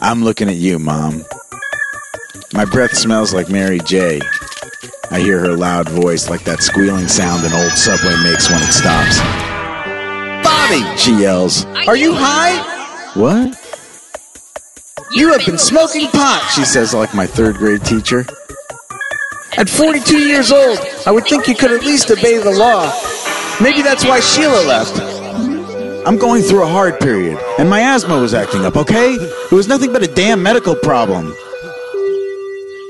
I'm looking at you, Mom. My breath smells like Mary J. I hear her loud voice like that squealing sound an old subway makes when it stops. Bobby! She yells. Are you high? What? You have been smoking pot. She says like my third grade teacher. At 42 years old, I would think you could at least obey the law. Maybe that's why Sheila left. I'm going through a hard period, and my asthma was acting up, okay? It was nothing but a damn medical problem.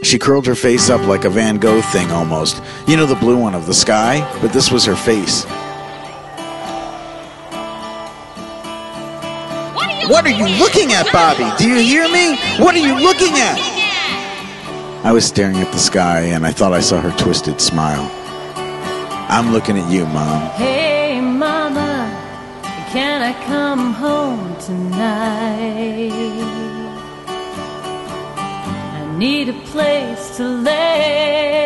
She curled her face up like a Van Gogh thing almost. You know the blue one of the sky? But this was her face. What are you looking at, Bobby? Do you hear me? What are you looking at? I was staring at the sky, and I thought I saw her twisted smile. I'm looking at you, Mom. Hey, can I come home tonight? I need a place to lay.